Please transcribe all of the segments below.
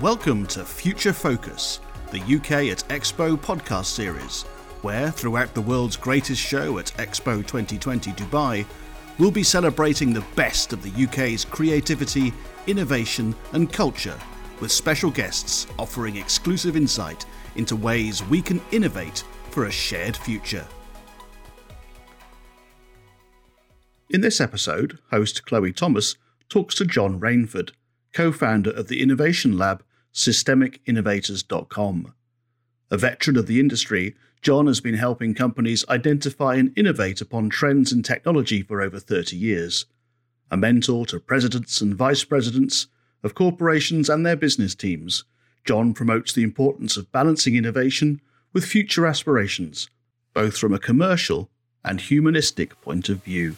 Welcome to Future Focus, the UK at Expo podcast series, where throughout the world's greatest show at Expo 2020 Dubai, we'll be celebrating the best of the UK's creativity, innovation, and culture, with special guests offering exclusive insight into ways we can innovate for a shared future. In this episode, host Chloe Thomas talks to John Rainford, co founder of the innovation lab systemicinnovators.com. A veteran of the industry, John has been helping companies identify and innovate upon trends in technology for over 30 years. A mentor to presidents and vice presidents of corporations and their business teams, John promotes the importance of balancing innovation with future aspirations, both from a commercial and humanistic point of view.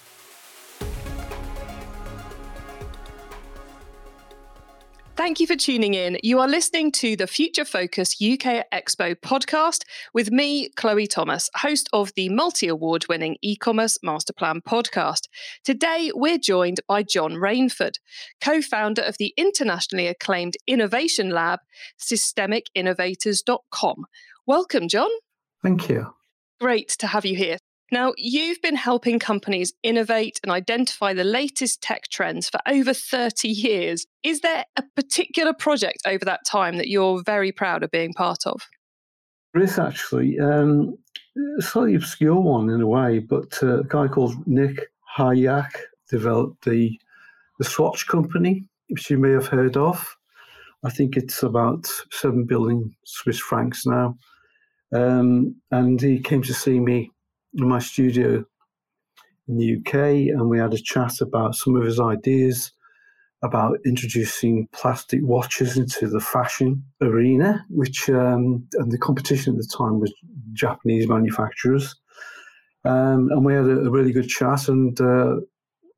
Thank you for tuning in. You are listening to the Future Focus UK Expo podcast with me, Chloe Thomas, host of the multi award winning e commerce master plan podcast. Today, we're joined by John Rainford, co founder of the internationally acclaimed innovation lab, systemicinnovators.com. Welcome, John. Thank you. Great to have you here. Now, you've been helping companies innovate and identify the latest tech trends for over 30 years. Is there a particular project over that time that you're very proud of being part of? There is actually um, a slightly obscure one in a way, but uh, a guy called Nick Hayek developed the, the Swatch company, which you may have heard of. I think it's about 7 billion Swiss francs now. Um, and he came to see me in my studio in the UK, and we had a chat about some of his ideas about introducing plastic watches into the fashion arena, which um, and the competition at the time was Japanese manufacturers. Um, and we had a, a, really good chat, and uh,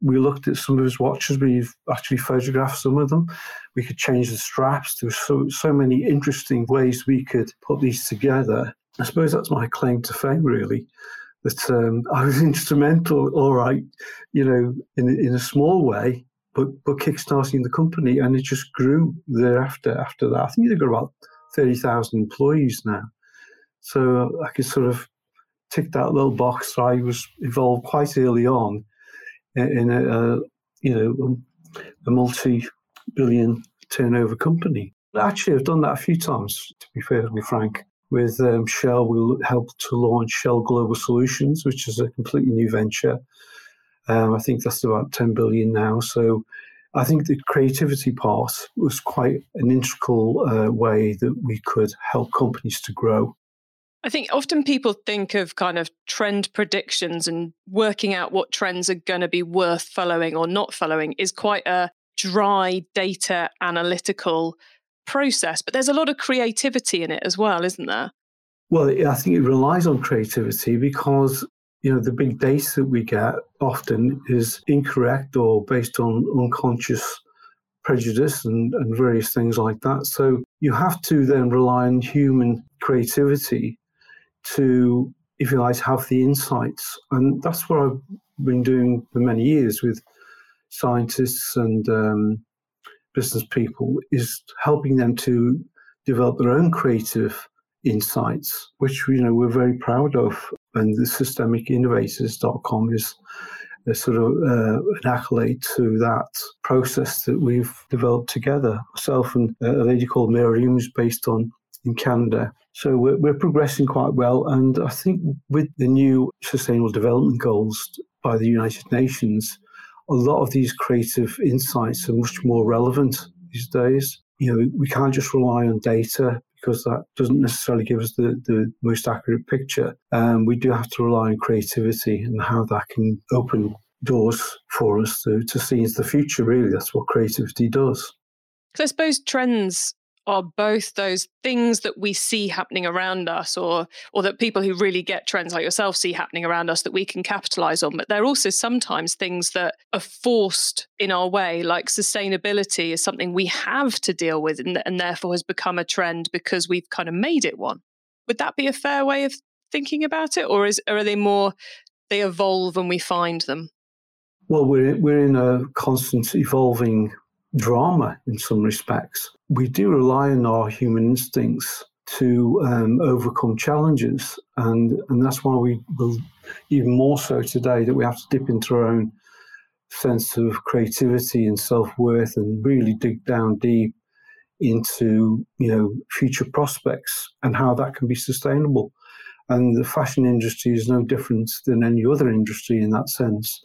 we looked at some of his watches. We've actually photographed some of them. We could change the straps. There were so so many interesting ways we could put these together. I suppose that's my claim to fame, really that um, I was instrumental, all right, you know, in in a small way, but but kickstarting the company, and it just grew thereafter. After that, I think they've got about thirty thousand employees now, so I could sort of tick that little box. I was involved quite early on in, a, a you know a multi-billion turnover company. Actually, I've done that a few times. To be fairly frank, with um, Shell, we helped to launch Shell Global Solutions, which is a completely new venture. Um, I think that's about 10 billion now. So I think the creativity part was quite an integral uh, way that we could help companies to grow. I think often people think of kind of trend predictions and working out what trends are going to be worth following or not following is quite a dry data analytical process, but there's a lot of creativity in it as well, isn't there? Well, I think it relies on creativity because you know the big data that we get often is incorrect or based on unconscious prejudice and, and various things like that. So you have to then rely on human creativity to, if you like, have the insights. And that's what I've been doing for many years with scientists and um, business people is helping them to develop their own creative insights, which you know we're very proud of. And the systemicinnovators.com is a sort of uh, an accolade to that process that we've developed together. Myself and a lady called Mary who's based on in Canada. So we're, we're progressing quite well. And I think with the new Sustainable Development Goals by the United Nations, a lot of these creative insights are much more relevant these days. You know, we can't just rely on data because that doesn't necessarily give us the, the most accurate picture. Um, we do have to rely on creativity and how that can open doors for us to, to see into the future, really. That's what creativity does. So I suppose trends are both those things that we see happening around us or or that people who really get trends like yourself see happening around us that we can capitalize on. But they're also sometimes things that are forced in our way like sustainability is something we have to deal with and, and therefore has become a trend because we've kind of made it one. Would that be a fair way of thinking about it? Or is are they more they evolve and we find them? Well we're we're in a constant evolving drama in some respects. We do rely on our human instincts to um, overcome challenges, and and that's why we will even more so today that we have to dip into our own sense of creativity and self worth and really dig down deep into you know future prospects and how that can be sustainable. And the fashion industry is no different than any other industry in that sense.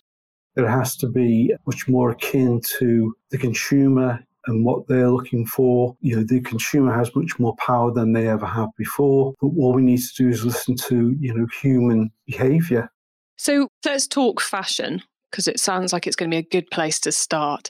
It has to be much more akin to the consumer and what they're looking for. You know, the consumer has much more power than they ever have before. But what we need to do is listen to, you know, human behavior. So let's talk fashion because it sounds like it's going to be a good place to start.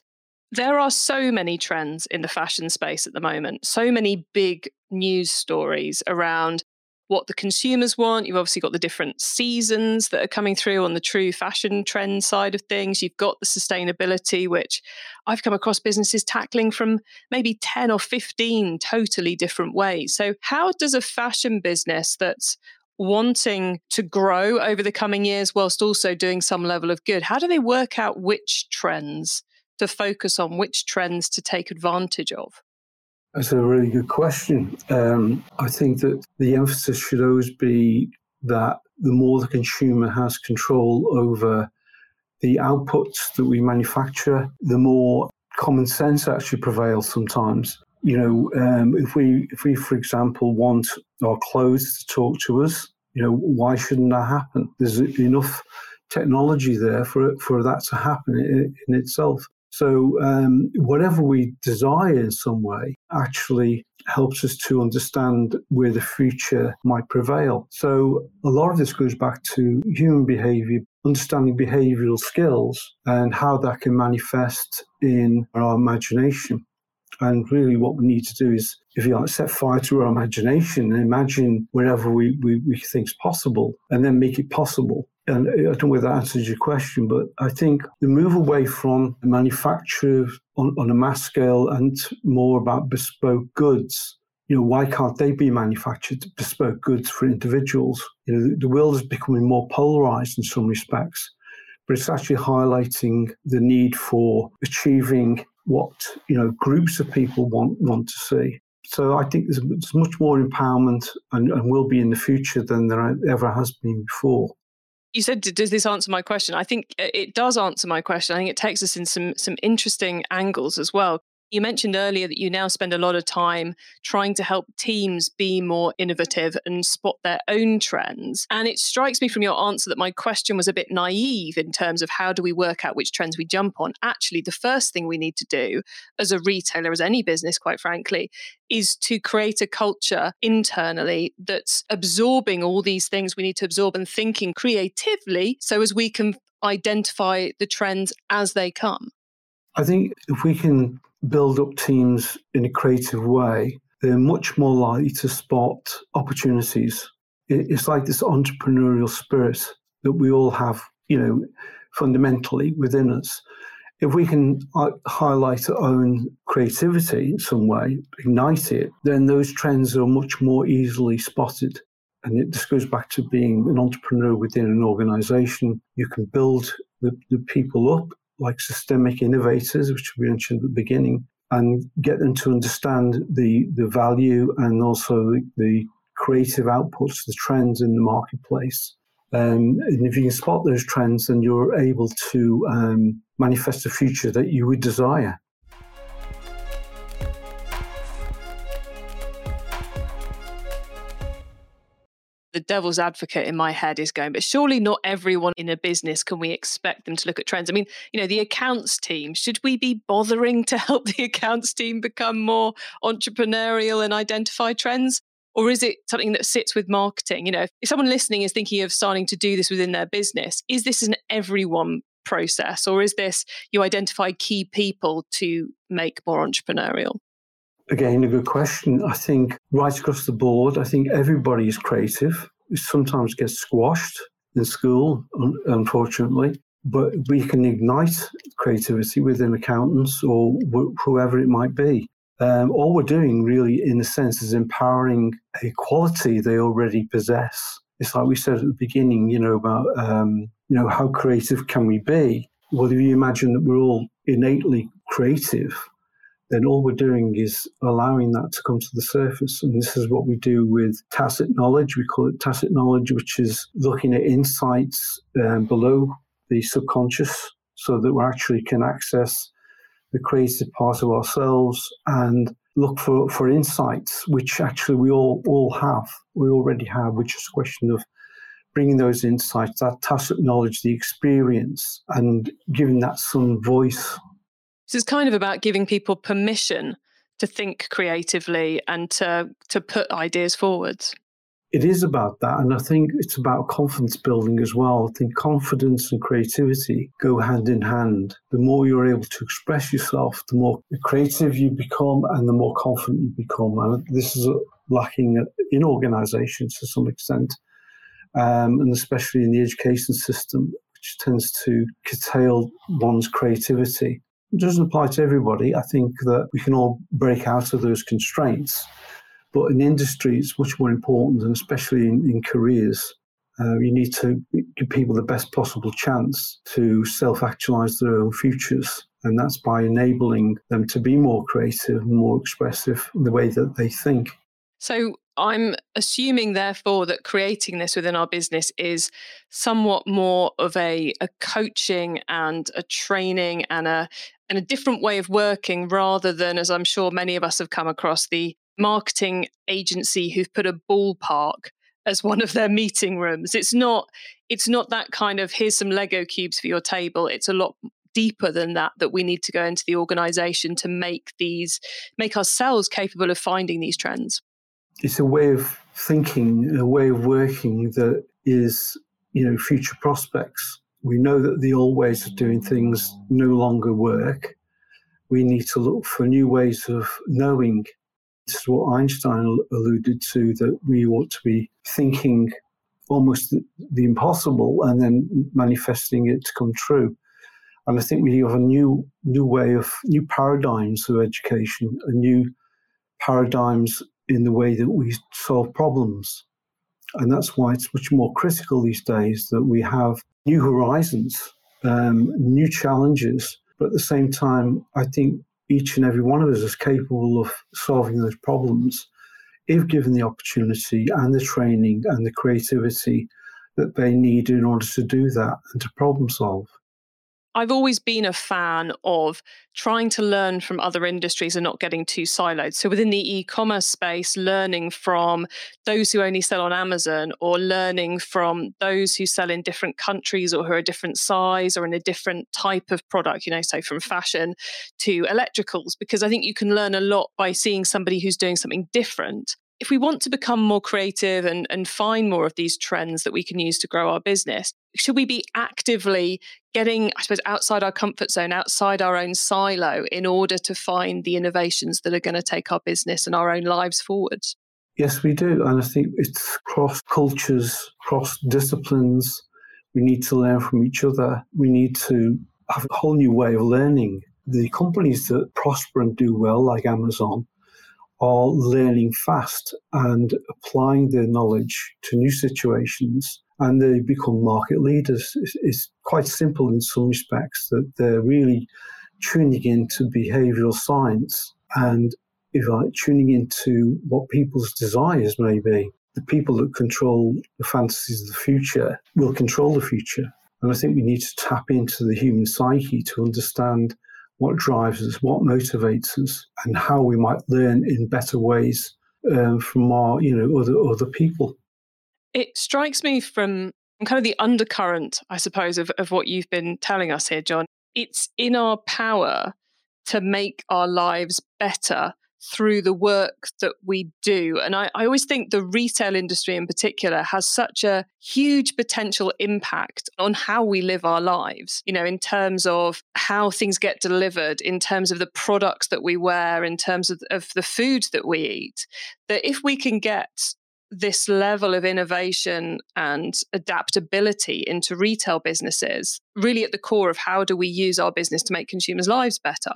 There are so many trends in the fashion space at the moment, so many big news stories around what the consumers want. You've obviously got the different seasons that are coming through on the true fashion trend side of things. You've got the sustainability, which I've come across businesses tackling from maybe 10 or 15 totally different ways. So, how does a fashion business that's wanting to grow over the coming years whilst also doing some level of good, how do they work out which trends to focus on, which trends to take advantage of? That's a really good question. Um, I think that the emphasis should always be that the more the consumer has control over the outputs that we manufacture, the more common sense actually prevails sometimes. You know, um, if we, if we, for example, want our clothes to talk to us, you know, why shouldn't that happen? There's enough technology there for for that to happen in, in itself. So, um, whatever we desire in some way actually helps us to understand where the future might prevail. So, a lot of this goes back to human behavior, understanding behavioral skills, and how that can manifest in our imagination. And really, what we need to do is, if you like, set fire to our imagination and imagine wherever we, we, we think is possible and then make it possible and I don't know whether that answers your question, but I think the move away from manufacture on, on a mass scale and more about bespoke goods you know, why can't they be manufactured bespoke goods for individuals? You know, the, world is becoming more polarized in some respects, but it's actually highlighting the need for achieving what you know groups of people want want to see. So I think there's, there's much more empowerment and, and will be in the future than there ever has been before you said does this answer my question? I think uh, it does answer my question. I think it takes us in some some interesting angles as well you mentioned earlier that you now spend a lot of time trying to help teams be more innovative and spot their own trends. And it strikes me from your answer that my question was a bit naive in terms of how do we work out which trends we jump on. Actually, the first thing we need to do as a retailer, as any business, quite frankly, is to create a culture internally that's absorbing all these things we need to absorb and thinking creatively so as we can identify the trends as they come. I think if we can build up teams in a creative way, they're much more likely to spot opportunities. It's like this entrepreneurial spirit that we all have, you know, fundamentally within us. If we can highlight our own creativity in some way, ignite it, then those trends are much more easily spotted. And it just goes back to being an entrepreneur within an organization. You can build the, the people up like systemic innovators, which we mentioned at the beginning, and get them to understand the, the value and also the, the creative outputs, the trends in the marketplace. Um, and if you can spot those trends, then you're able to um, manifest a future that you would desire. The devil's advocate in my head is going, but surely not everyone in a business can we expect them to look at trends? I mean, you know, the accounts team, should we be bothering to help the accounts team become more entrepreneurial and identify trends? Or is it something that sits with marketing? You know, if someone listening is thinking of starting to do this within their business, is this an everyone process or is this you identify key people to make more entrepreneurial? Again, a good question. I think right across the board, I think everybody is creative. It sometimes gets squashed in school, unfortunately, but we can ignite creativity within accountants or wh- whoever it might be. Um, all we're doing, really, in a sense, is empowering a quality they already possess. It's like we said at the beginning, you know, about um, you know how creative can we be? Well, if you imagine that we're all innately creative, then all we're doing is allowing that to come to the surface. And this is what we do with tacit knowledge. We call it tacit knowledge, which is looking at insights um, below the subconscious so that we actually can access the creative part of ourselves and look for, for insights, which actually we all, all have, we already have, which is a question of bringing those insights, that tacit knowledge, the experience, and giving that some voice. So it's kind of about giving people permission to think creatively and to to put ideas forward. it is about that. And I think it's about confidence building as well. I think confidence and creativity go hand in hand. The more you're able to express yourself, the more creative you become and the more confident you become. And this is lacking in organizations to some extent, um, and especially in the education system, which tends to curtail one's creativity. It doesn't apply to everybody. I think that we can all break out of those constraints but in industry, it's much more important, and especially in, in careers, uh, you need to give people the best possible chance to self actualize their own futures. And that's by enabling them to be more creative, more expressive in the way that they think. So, I'm assuming, therefore, that creating this within our business is somewhat more of a, a coaching and a training and a and a different way of working rather than, as I'm sure many of us have come across, the marketing agency who've put a ballpark as one of their meeting rooms. It's not it's not that kind of here's some Lego cubes for your table. It's a lot deeper than that that we need to go into the organization to make these make ourselves capable of finding these trends. It's a way of thinking, a way of working that is, you know, future prospects. We know that the old ways of doing things no longer work. We need to look for new ways of knowing this is what Einstein alluded to that we ought to be thinking almost the, the impossible and then manifesting it to come true. And I think we have a new new way of new paradigms of education, a new paradigms in the way that we solve problems. And that's why it's much more critical these days that we have new horizons, um, new challenges. But at the same time, I think each and every one of us is capable of solving those problems if given the opportunity and the training and the creativity that they need in order to do that and to problem solve. I've always been a fan of trying to learn from other industries and not getting too siloed. So within the e-commerce space, learning from those who only sell on Amazon or learning from those who sell in different countries or who are a different size or in a different type of product, you know, say from fashion to electricals, because I think you can learn a lot by seeing somebody who's doing something different if we want to become more creative and, and find more of these trends that we can use to grow our business, should we be actively getting, I suppose, outside our comfort zone, outside our own silo in order to find the innovations that are going to take our business and our own lives forward? Yes, we do. And I think it's cross cultures, cross disciplines. We need to learn from each other. We need to have a whole new way of learning. The companies that prosper and do well, like Amazon, are learning fast and applying their knowledge to new situations and they become market leaders. It's, it's, quite simple in some respects that they're really tuning into behavioral science and if I tuning into what people's desires may be. The people that control the fantasies of the future will control the future. And I think we need to tap into the human psyche to understand what drives us, what motivates us, and how we might learn in better ways um, from our, you know, other other people. It strikes me from kind of the undercurrent, I suppose, of, of what you've been telling us here, John. It's in our power to make our lives better through the work that we do. And I, I, always think the retail industry in particular has such a huge potential impact on how we live our lives, you know, in terms of how things get delivered, in terms of the products that we wear, in terms of, of the food that we eat. That if we can get this level of innovation and adaptability into retail businesses, really at the core of how do we use our business to make consumers' lives better,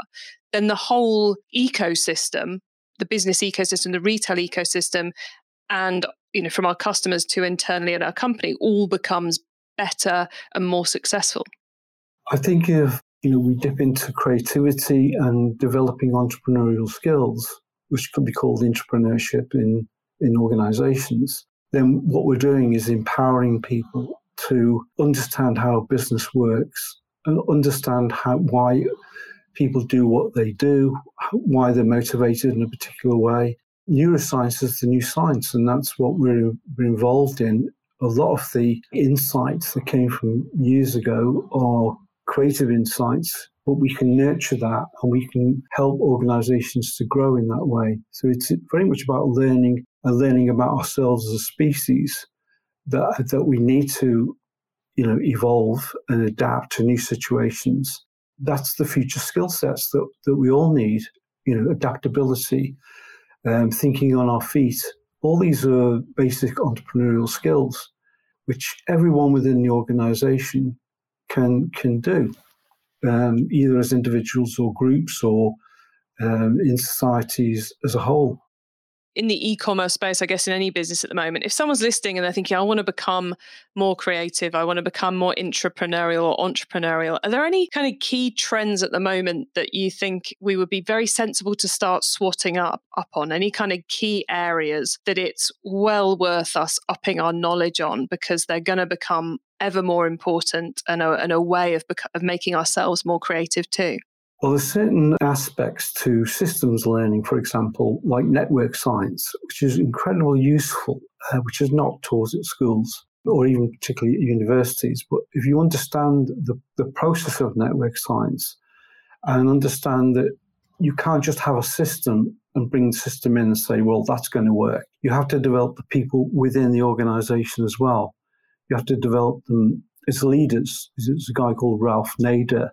then the whole ecosystem, the business ecosystem, the retail ecosystem, and you know, from our customers to internally at our company, all becomes better and more successful. I think if you know, we dip into creativity and developing entrepreneurial skills, which could be called entrepreneurship in, in organizations, then what we're doing is empowering people to understand how business works and understand how, why people do what they do, why they're motivated in a particular way. Neuroscience is the new science, and that's what we're, we're involved in. A lot of the insights that came from years ago are creative insights, but we can nurture that and we can help organizations to grow in that way. So it's very much about learning and learning about ourselves as a species that, that we need to you know, evolve and adapt to new situations. That's the future skill sets that, that we all need, you know, adaptability, um, thinking on our feet. All these are basic entrepreneurial skills, which everyone within the organization can can do, um, either as individuals or groups or um, in societies as a whole in the e-commerce space, I guess in any business at the moment, if someone's listening and they're thinking, I want to become more creative, I want to become more intrapreneurial or entrepreneurial, are there any kind of key trends at the moment that you think we would be very sensible to start swatting up up on? Any kind of key areas that it's well worth us upping our knowledge on because they're going to become ever more important and a, and a way of, of making ourselves more creative too? Well, there's certain aspects to systems learning, for example, like network science, which is incredibly useful, uh, which is not taught at schools or even particularly at universities. But if you understand the, the process of network science and understand that you can't just have a system and bring the system in and say, well, that's going to work. You have to develop the people within the organization as well. You have to develop them as leaders. There's a guy called Ralph Nader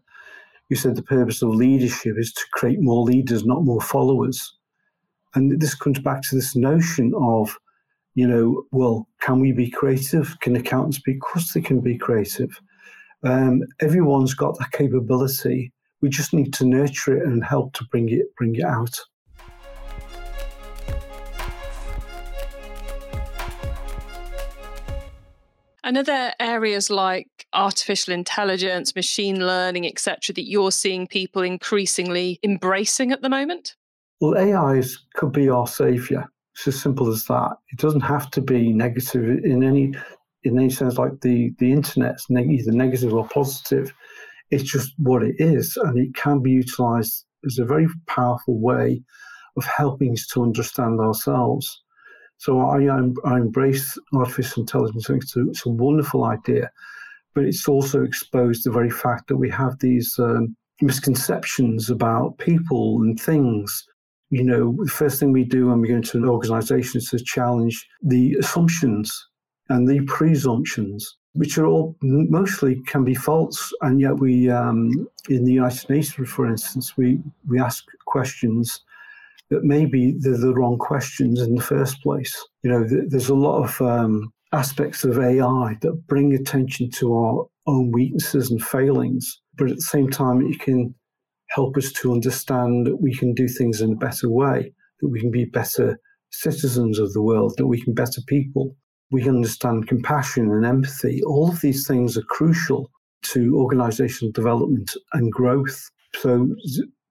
you said the purpose of leadership is to create more leaders, not more followers. And this comes back to this notion of, you know, well, can we be creative? Can accountants be? Of course, they can be creative. Um, everyone's got that capability. We just need to nurture it and help to bring it bring it out. And are there areas like artificial intelligence, machine learning, etc., that you're seeing people increasingly embracing at the moment? Well, AI could be our savior. It's as simple as that. It doesn't have to be negative in any in any sense. Like the the internet's either negative or positive. It's just what it is, and it can be utilized as a very powerful way of helping us to understand ourselves. So I, I embrace artificial intelligence. It's a, it's a wonderful idea, but it's also exposed the very fact that we have these um, misconceptions about people and things. You know, the first thing we do when we go into an organization is to challenge the assumptions and the presumptions, which are all mostly can be false. And yet, we, um, in the United Nations, for instance, we, we ask questions that maybe they're the wrong questions in the first place. You know, th- there's a lot of um, aspects of AI that bring attention to our own weaknesses and failings, but at the same time, it can help us to understand that we can do things in a better way, that we can be better citizens of the world, that we can better people. We can understand compassion and empathy. All of these things are crucial to organizational development and growth. So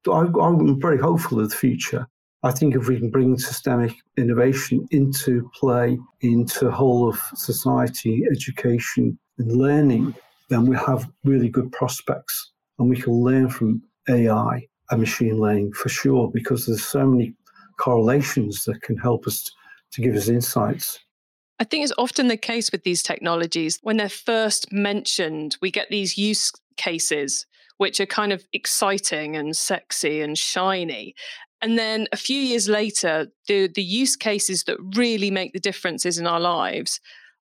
I'm very hopeful of the future. I think if we can bring systemic innovation into play, into whole of society, education, and learning, then we have really good prospects. And we can learn from AI and machine learning for sure, because there's so many correlations that can help us to give us insights. I think it's often the case with these technologies. When they're first mentioned, we get these use cases which are kind of exciting and sexy and shiny. And then a few years later, the, the use cases that really make the differences in our lives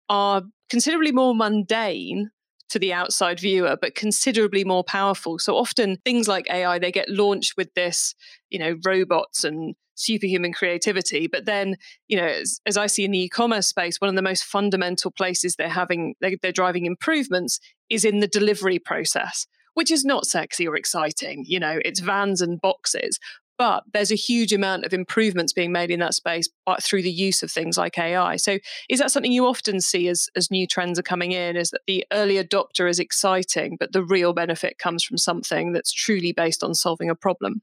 are considerably more mundane to the outside viewer, but considerably more powerful. So often things like AI, they get launched with this, you know, robots and superhuman creativity. But then, you know, as, as I see in the e-commerce space, one of the most fundamental places they're having, they, they're driving improvements is in the delivery process which is not sexy or exciting. You know, it's vans and boxes, but there's a huge amount of improvements being made in that space through the use of things like AI. So, is that something you often see as, as new trends are coming in? Is that the early adopter is exciting, but the real benefit comes from something that's truly based on solving a problem?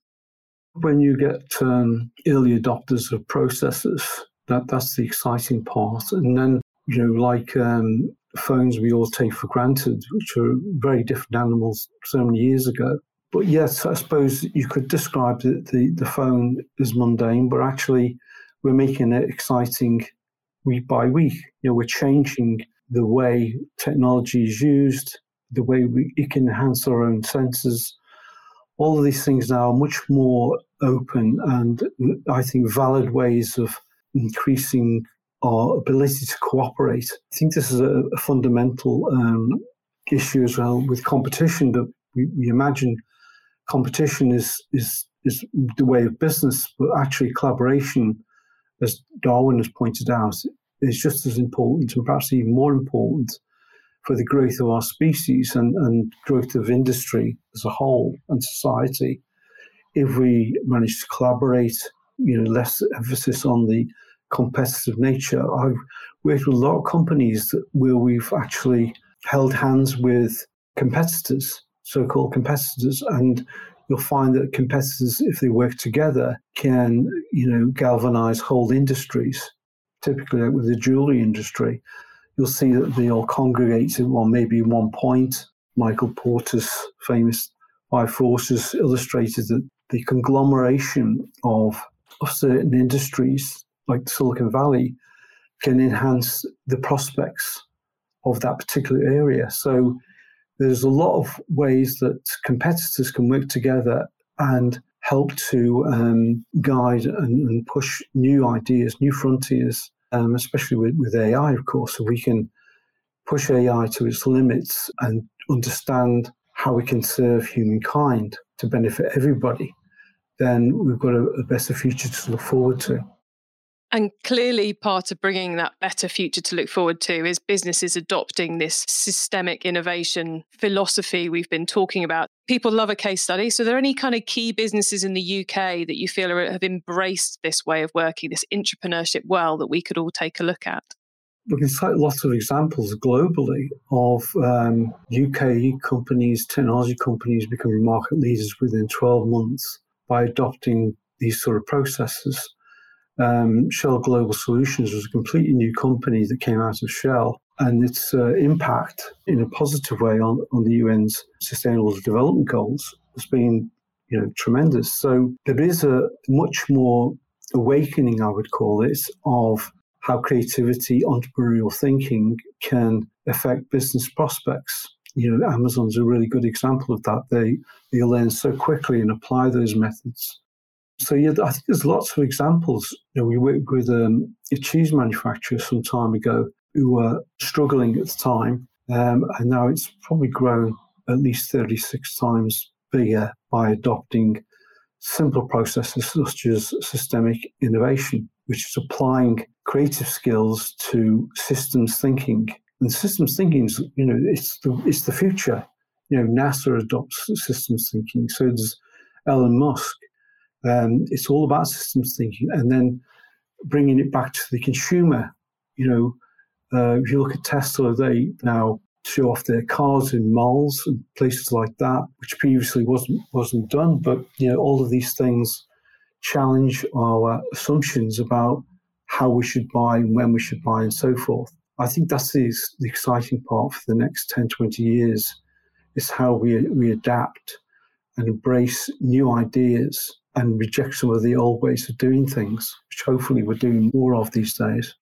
When you get um, early adopters of processes, that, that's the exciting part. And then, you know, like um, phones we all take for granted, which are very different animals so many years ago but yes, I suppose you could describe the, the, the phone as mundane, but actually we're making it exciting week by week. You know, we're changing the way technology is used, the way we, it can enhance our own senses. All of these things now are much more open and I think valid ways of increasing our ability to cooperate. I think this is a, a fundamental um, issue as well with competition that we, we imagine competition is is is the way of business, but actually collaboration, as Darwin has pointed out, is just as important, and perhaps even more important, for the growth of our species and, and growth of industry as a whole and society. If we manage to collaborate, you know, less emphasis on the competitive nature. I've worked with a lot of companies where we've actually held hands with competitors so-called competitors, and you'll find that competitors, if they work together, can you know galvanize whole industries. Typically, like with the jewelry industry, you'll see that they all congregate in well, maybe one point. Michael Porter's famous Five Forces illustrated that the conglomeration of of certain industries, like Silicon Valley, can enhance the prospects of that particular area. So there's a lot of ways that competitors can work together and help to um, guide and, and, push new ideas, new frontiers, um, especially with, with AI, of course. So we can push AI to its limits and understand how we can serve humankind to benefit everybody, then we've got a, a better future to look forward to. And clearly, part of bringing that better future to look forward to is businesses adopting this systemic innovation philosophy we've been talking about. People love a case study. So, are there any kind of key businesses in the UK that you feel are, have embraced this way of working, this entrepreneurship well, that we could all take a look at? We can cite lots of examples globally of um, UK companies, technology companies becoming market leaders within 12 months by adopting these sort of processes. Um, Shell Global Solutions was a completely new company that came out of Shell, and its uh, impact in a positive way on, on the UN's Sustainable Development Goals has been you know, tremendous. So there is a much more awakening, I would call it, of how creativity, entrepreneurial thinking can affect business prospects. You know, Amazon's a really good example of that. They they learn so quickly and apply those methods so yeah, I think there's lots of examples. You know, we worked with um, a cheese manufacturer some time ago who were struggling at the time, um, and now it's probably grown at least 36 times bigger by adopting simple processes such as systemic innovation, which is applying creative skills to systems thinking. And systems thinking is, you know, it's the, it's the future. You know, NASA adopts systems thinking. So does Elon Musk. Um, it's all about systems thinking, and then bringing it back to the consumer. You know, uh, if you look at Tesla, they now show off their cars in malls and places like that, which previously wasn't wasn't done. But you know, all of these things challenge our assumptions about how we should buy and when we should buy and so forth. I think that's the, exciting part for the next 10, 20 years is how we, we adapt and embrace new ideas and reject some of the old ways of doing things, which hopefully we're doing more of these days.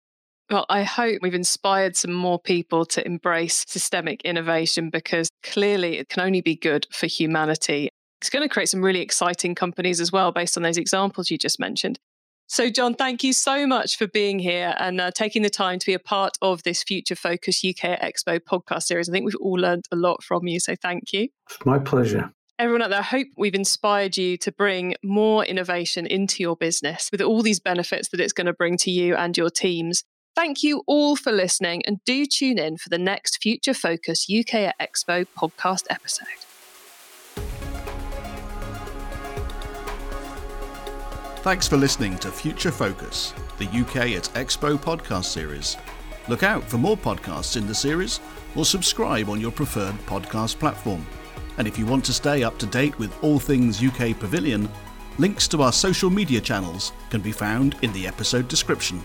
Well, I hope we've inspired some more people to embrace systemic innovation because clearly it can only be good for humanity. It's going to create some really exciting companies as well, based on those examples you just mentioned. So, John, thank you so much for being here and uh, taking the time to be a part of this Future Focus UK Expo podcast series. I think we've all learned a lot from you. So, thank you. It's my pleasure everyone out there, I hope we've inspired you to bring more innovation into your business with all these benefits that it's going to bring to you and your teams. Thank you all for listening and do tune in for the next Future Focus UK at Expo podcast episode. Thanks for listening to Future Focus, the UK at Expo podcast series. Look out for more podcasts in the series or subscribe on your preferred podcast platform. And if you want to stay up to date with all things UK Pavilion, links to our social media channels can be found in the episode description.